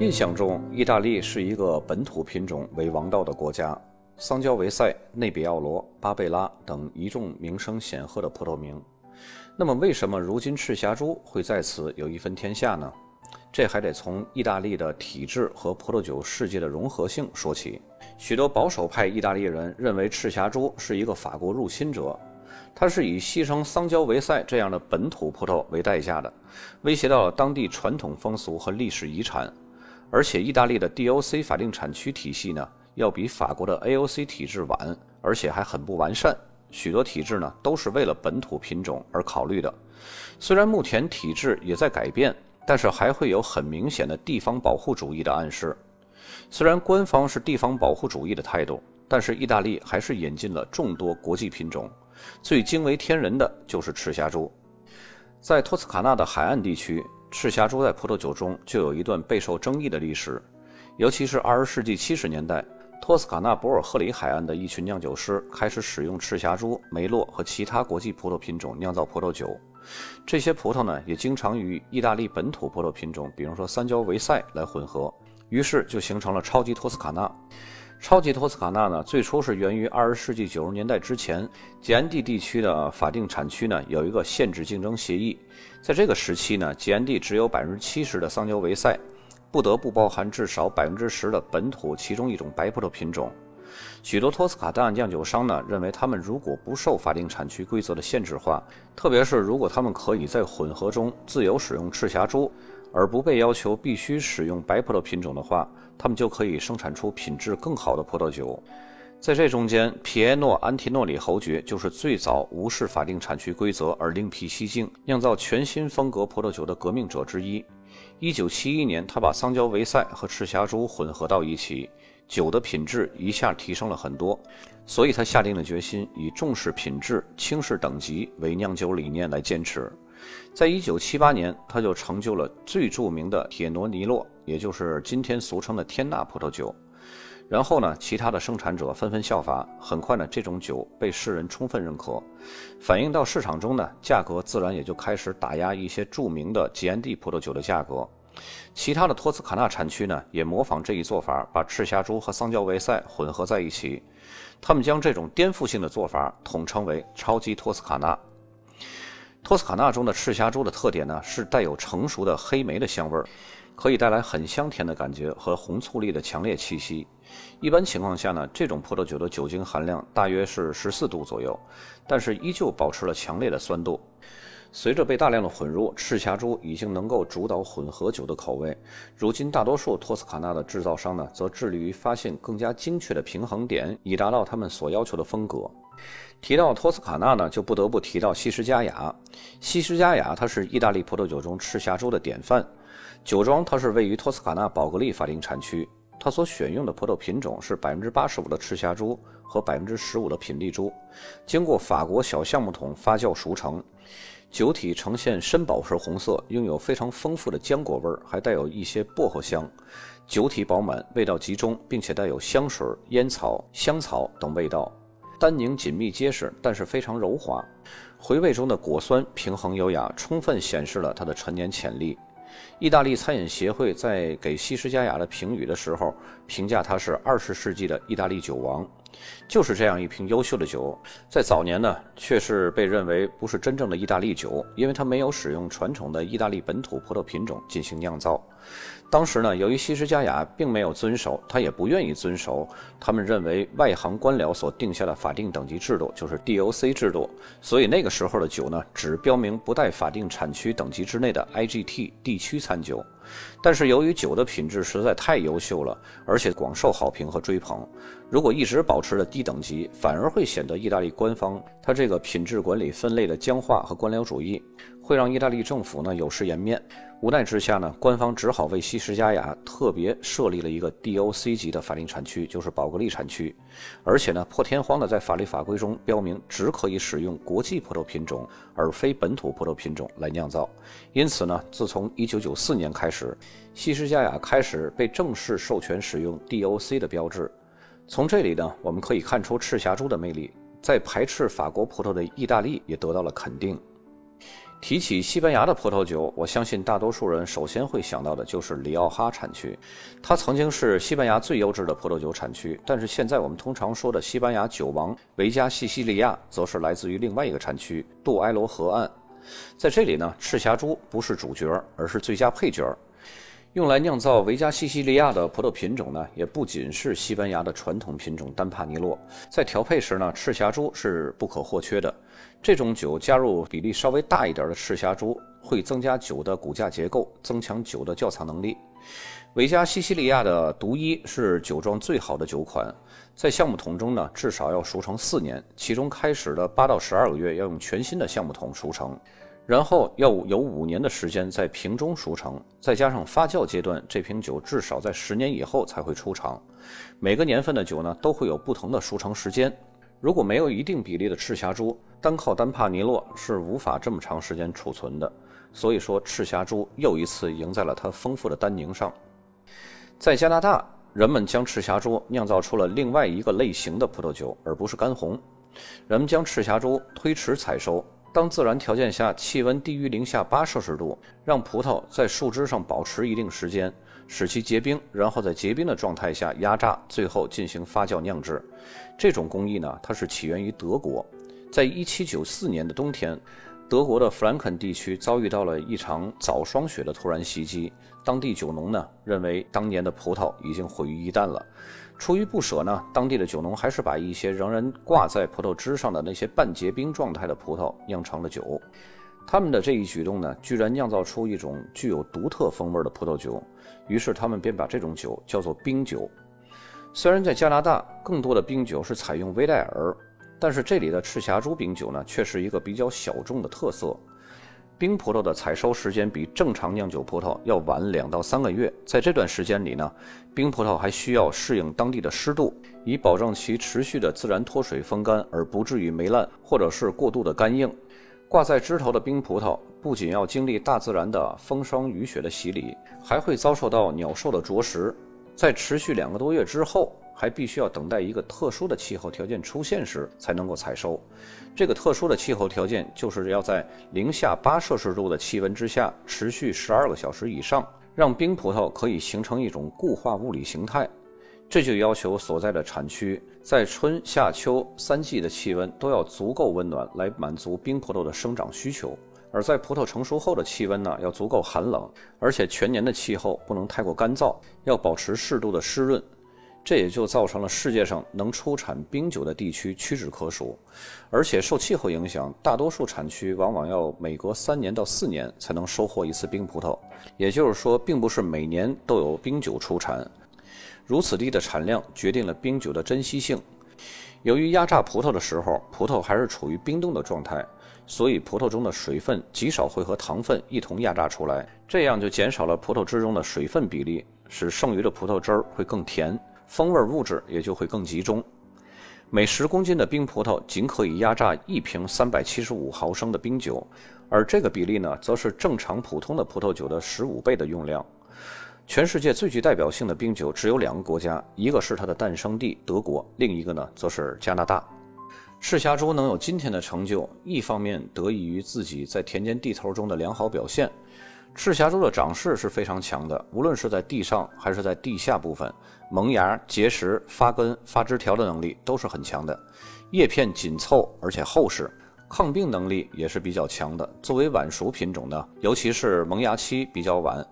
印象中，意大利是一个本土品种为王道的国家，桑娇维塞、内比奥罗、巴贝拉等一众名声显赫的葡萄名。那么，为什么如今赤霞珠会在此有一分天下呢？这还得从意大利的体制和葡萄酒世界的融合性说起。许多保守派意大利人认为赤霞珠是一个法国入侵者，它是以牺牲桑娇维塞这样的本土葡萄为代价的，威胁到了当地传统风俗和历史遗产。而且，意大利的 DOC 法定产区体系呢，要比法国的 AOC 体制晚，而且还很不完善。许多体制呢，都是为了本土品种而考虑的。虽然目前体制也在改变，但是还会有很明显的地方保护主义的暗示。虽然官方是地方保护主义的态度，但是意大利还是引进了众多国际品种。最惊为天人的就是赤霞珠，在托斯卡纳的海岸地区。赤霞珠在葡萄酒中就有一段备受争议的历史，尤其是二十世纪七十年代，托斯卡纳博尔赫里海岸的一群酿酒师开始使用赤霞珠、梅洛和其他国际葡萄品种酿造葡萄酒。这些葡萄呢，也经常与意大利本土葡萄品种，比如说三焦维塞来混合，于是就形成了超级托斯卡纳。超级托斯卡纳呢，最初是源于二十世纪九十年代之前，吉安地地区的法定产区呢有一个限制竞争协议。在这个时期呢，吉安地只有百分之七十的桑娇维塞，不得不包含至少百分之十的本土其中一种白葡萄品种。许多托斯卡纳酿酒商呢认为，他们如果不受法定产区规则的限制化，特别是如果他们可以在混合中自由使用赤霞珠。而不被要求必须使用白葡萄品种的话，他们就可以生产出品质更好的葡萄酒。在这中间，皮埃诺·安提诺里侯爵就是最早无视法定产区规则而另辟蹊径，酿造全新风格葡萄酒的革命者之一。1971年，他把桑娇维塞和赤霞珠混合到一起，酒的品质一下提升了很多。所以他下定了决心，以重视品质、轻视等级为酿酒理念来坚持。在一九七八年，他就成就了最著名的铁诺尼洛，也就是今天俗称的天纳葡萄酒。然后呢，其他的生产者纷纷效法。很快呢，这种酒被世人充分认可，反映到市场中呢，价格自然也就开始打压一些著名的吉安地葡萄酒的价格。其他的托斯卡纳产区呢，也模仿这一做法，把赤霞珠和桑娇维塞混合在一起。他们将这种颠覆性的做法统称为“超级托斯卡纳”。托斯卡纳中的赤霞珠的特点呢，是带有成熟的黑莓的香味儿，可以带来很香甜的感觉和红醋栗的强烈气息。一般情况下呢，这种葡萄酒的酒精含量大约是十四度左右，但是依旧保持了强烈的酸度。随着被大量的混入，赤霞珠已经能够主导混合酒的口味。如今，大多数托斯卡纳的制造商呢，则致力于发现更加精确的平衡点，以达到他们所要求的风格。提到托斯卡纳呢，就不得不提到西施佳雅。西施佳雅，它是意大利葡萄酒中赤霞珠的典范。酒庄它是位于托斯卡纳宝格丽法定产区，它所选用的葡萄品种是百分之八十五的赤霞珠和百分之十五的品丽珠，经过法国小橡木桶发酵熟成，酒体呈现深宝石红色，拥有非常丰富的浆果味，还带有一些薄荷香。酒体饱满，味道集中，并且带有香水、烟草、香草等味道。单宁紧密结实，但是非常柔滑。回味中的果酸平衡优雅，充分显示了它的陈年潜力。意大利餐饮协会在给西施佳雅的评语的时候，评价它是二十世纪的意大利酒王。就是这样一瓶优秀的酒，在早年呢，却是被认为不是真正的意大利酒，因为它没有使用传统的意大利本土葡萄品种进行酿造。当时呢，由于西施佳雅并没有遵守，他也不愿意遵守他们认为外行官僚所定下的法定等级制度，就是 DOC 制度，所以那个时候的酒呢，只标明不带法定产区等级之内的 IGT 地区餐酒。但是由于酒的品质实在太优秀了，而且广受好评和追捧，如果一直保持着低等级，反而会显得意大利官方它这个品质管理分类的僵化和官僚主义，会让意大利政府呢有失颜面。无奈之下呢，官方只好为西施佳雅特别设立了一个 DOC 级的法定产区，就是宝格丽产区，而且呢破天荒的在法律法规中标明只可以使用国际葡萄品种，而非本土葡萄品种来酿造。因此呢，自从1994年开始，开始西施佳雅开始被正式授权使用 DOC 的标志。从这里呢，我们可以看出赤霞珠的魅力，在排斥法国葡萄的意大利也得到了肯定。提起西班牙的葡萄酒，我相信大多数人首先会想到的就是里奥哈产区。它曾经是西班牙最优质的葡萄酒产区，但是现在我们通常说的西班牙酒王维加西西利亚，则是来自于另外一个产区杜埃罗河岸。在这里呢，赤霞珠不是主角，而是最佳配角。用来酿造维加西西利亚的葡萄品种呢，也不仅是西班牙的传统品种丹帕尼洛。在调配时呢，赤霞珠是不可或缺的。这种酒加入比例稍微大一点的赤霞珠，会增加酒的骨架结构，增强酒的窖藏能力。维加西西利亚的独一是酒庄最好的酒款，在橡木桶中呢，至少要熟成四年，其中开始的八到十二个月要用全新的橡木桶熟成。然后要有五年的时间在瓶中熟成，再加上发酵阶段，这瓶酒至少在十年以后才会出厂。每个年份的酒呢，都会有不同的熟成时间。如果没有一定比例的赤霞珠，单靠丹帕尼洛是无法这么长时间储存的。所以说，赤霞珠又一次赢在了它丰富的单宁上。在加拿大，人们将赤霞珠酿造出了另外一个类型的葡萄酒，而不是干红。人们将赤霞珠推迟采收。当自然条件下气温低于零下八摄氏度，让葡萄在树枝上保持一定时间，使其结冰，然后在结冰的状态下压榨，最后进行发酵酿制。这种工艺呢，它是起源于德国。在一七九四年的冬天，德国的弗兰肯地区遭遇到了一场早霜雪的突然袭击，当地酒农呢认为当年的葡萄已经毁于一旦了。出于不舍呢，当地的酒农还是把一些仍然挂在葡萄枝上的那些半结冰状态的葡萄酿成了酒。他们的这一举动呢，居然酿造出一种具有独特风味的葡萄酒。于是他们便把这种酒叫做冰酒。虽然在加拿大，更多的冰酒是采用威戴尔，但是这里的赤霞珠冰酒呢，却是一个比较小众的特色。冰葡萄的采收时间比正常酿酒葡萄要晚两到三个月，在这段时间里呢，冰葡萄还需要适应当地的湿度，以保证其持续的自然脱水风干，而不至于霉烂或者是过度的干硬。挂在枝头的冰葡萄不仅要经历大自然的风霜雨雪的洗礼，还会遭受到鸟兽的啄食，在持续两个多月之后。还必须要等待一个特殊的气候条件出现时才能够采收。这个特殊的气候条件就是要在零下八摄氏度的气温之下持续十二个小时以上，让冰葡萄可以形成一种固化物理形态。这就要求所在的产区在春夏秋三季的气温都要足够温暖，来满足冰葡萄的生长需求。而在葡萄成熟后的气温呢，要足够寒冷，而且全年的气候不能太过干燥，要保持适度的湿润。这也就造成了世界上能出产冰酒的地区屈指可数，而且受气候影响，大多数产区往往要每隔三年到四年才能收获一次冰葡萄。也就是说，并不是每年都有冰酒出产。如此低的产量决定了冰酒的珍稀性。由于压榨葡萄的时候，葡萄还是处于冰冻的状态，所以葡萄中的水分极少会和糖分一同压榨出来，这样就减少了葡萄汁中的水分比例，使剩余的葡萄汁儿会更甜。风味物质也就会更集中。每十公斤的冰葡萄仅可以压榨一瓶三百七十五毫升的冰酒，而这个比例呢，则是正常普通的葡萄酒的十五倍的用量。全世界最具代表性的冰酒只有两个国家，一个是它的诞生地德国，另一个呢，则是加拿大。赤霞珠能有今天的成就，一方面得益于自己在田间地头中的良好表现。赤霞珠的长势是非常强的，无论是在地上还是在地下部分，萌芽、结实、发根、发枝条的能力都是很强的。叶片紧凑而且厚实，抗病能力也是比较强的。作为晚熟品种呢，尤其是萌芽期比较晚，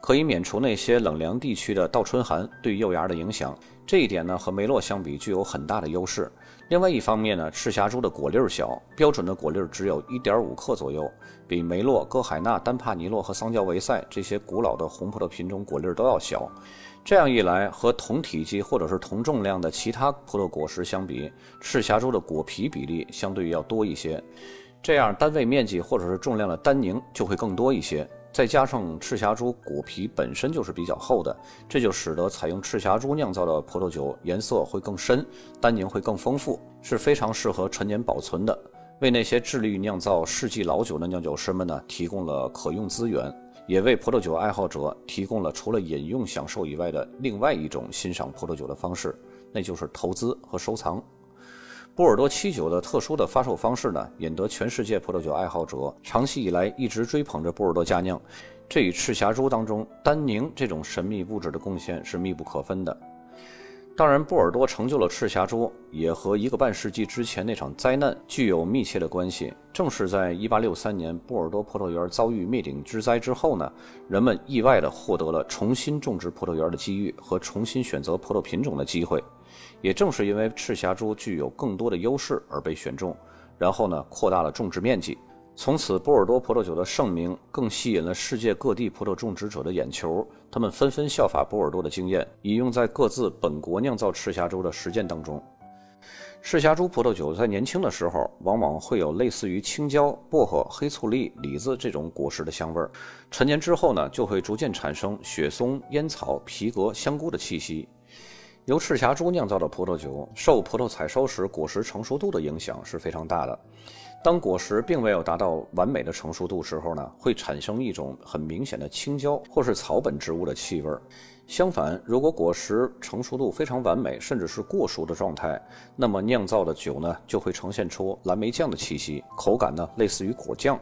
可以免除那些冷凉地区的倒春寒对幼芽的影响。这一点呢，和梅洛相比具有很大的优势。另外一方面呢，赤霞珠的果粒儿小，标准的果粒儿只有一点五克左右，比梅洛、歌海纳、丹帕尼洛和桑娇维塞这些古老的红葡萄品种果粒儿都要小。这样一来，和同体积或者是同重量的其他葡萄果实相比，赤霞珠的果皮比例相对于要多一些，这样单位面积或者是重量的单宁就会更多一些。再加上赤霞珠果皮本身就是比较厚的，这就使得采用赤霞珠酿造的葡萄酒颜色会更深，单宁会更丰富，是非常适合陈年保存的，为那些致力于酿造世纪老酒的酿酒师们呢提供了可用资源，也为葡萄酒爱好者提供了除了饮用享受以外的另外一种欣赏葡萄酒的方式，那就是投资和收藏。波尔多七九的特殊的发售方式呢，引得全世界葡萄酒爱好者长期以来一直追捧着波尔多佳酿。这与赤霞珠当中单宁这种神秘物质的贡献是密不可分的。当然，波尔多成就了赤霞珠，也和一个半世纪之前那场灾难具有密切的关系。正是在1863年波尔多葡萄园遭遇灭顶之灾之后呢，人们意外地获得了重新种植葡萄园的机遇和重新选择葡萄品种的机会。也正是因为赤霞珠具有更多的优势而被选中，然后呢，扩大了种植面积。从此，波尔多葡萄酒的盛名更吸引了世界各地葡萄种植者的眼球，他们纷纷效法波尔多的经验，引用在各自本国酿造赤霞珠的实践当中。赤霞珠葡萄酒在年轻的时候，往往会有类似于青椒、薄荷、黑醋栗、李子这种果实的香味儿，陈年之后呢，就会逐渐产生雪松、烟草、皮革、香菇的气息。由赤霞珠酿造的葡萄酒，受葡萄采收时果实成熟度的影响是非常大的。当果实并没有达到完美的成熟度时候呢，会产生一种很明显的青椒或是草本植物的气味。相反，如果果实成熟度非常完美，甚至是过熟的状态，那么酿造的酒呢就会呈现出蓝莓酱的气息，口感呢类似于果酱。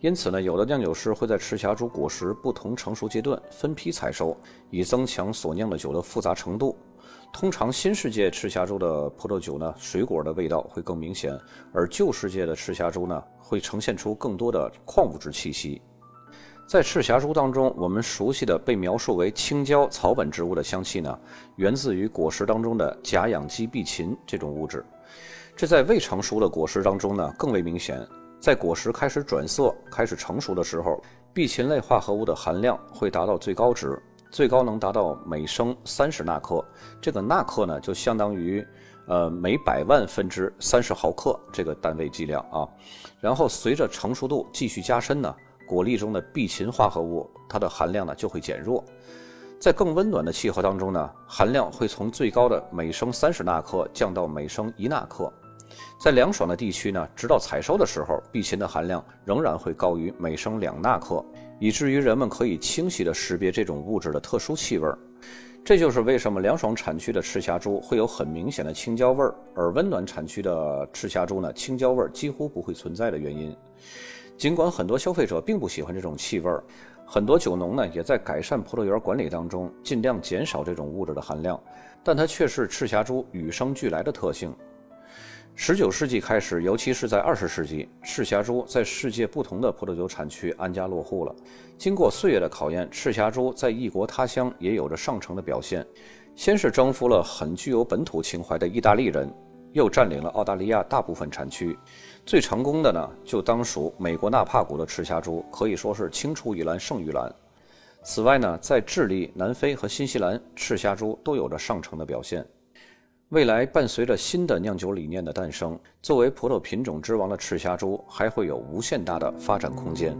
因此呢，有的酿酒师会在赤霞珠果实不同成熟阶段分批采收，以增强所酿的酒的复杂程度。通常新世界赤霞珠的葡萄酒呢，水果的味道会更明显，而旧世界的赤霞珠呢，会呈现出更多的矿物质气息。在赤霞珠当中，我们熟悉的被描述为青椒草本植物的香气呢，源自于果实当中的甲氧基吡嗪这种物质。这在未成熟的果实当中呢，更为明显。在果实开始转色、开始成熟的时候，吡嗪类化合物的含量会达到最高值。最高能达到每升三十纳克，这个纳克呢就相当于，呃每百万分之三十毫克这个单位剂量啊。然后随着成熟度继续加深呢，果粒中的吡嗪化合物它的含量呢就会减弱。在更温暖的气候当中呢，含量会从最高的每升三十纳克降到每升一纳克。在凉爽的地区呢，直到采收的时候，吡嗪的含量仍然会高于每升两纳克。以至于人们可以清晰地识别这种物质的特殊气味儿，这就是为什么凉爽产区的赤霞珠会有很明显的青椒味儿，而温暖产区的赤霞珠呢，青椒味儿几乎不会存在的原因。尽管很多消费者并不喜欢这种气味儿，很多酒农呢也在改善葡萄园管理当中尽量减少这种物质的含量，但它却是赤霞珠与生俱来的特性。十九世纪开始，尤其是在二十世纪，赤霞珠在世界不同的葡萄酒产区安家落户了。经过岁月的考验，赤霞珠在异国他乡也有着上乘的表现。先是征服了很具有本土情怀的意大利人，又占领了澳大利亚大部分产区。最成功的呢，就当属美国纳帕谷的赤霞珠，可以说是青出于蓝胜于蓝。此外呢，在智利、南非和新西兰，赤霞珠都有着上乘的表现。未来伴随着新的酿酒理念的诞生，作为葡萄品种之王的赤霞珠还会有无限大的发展空间。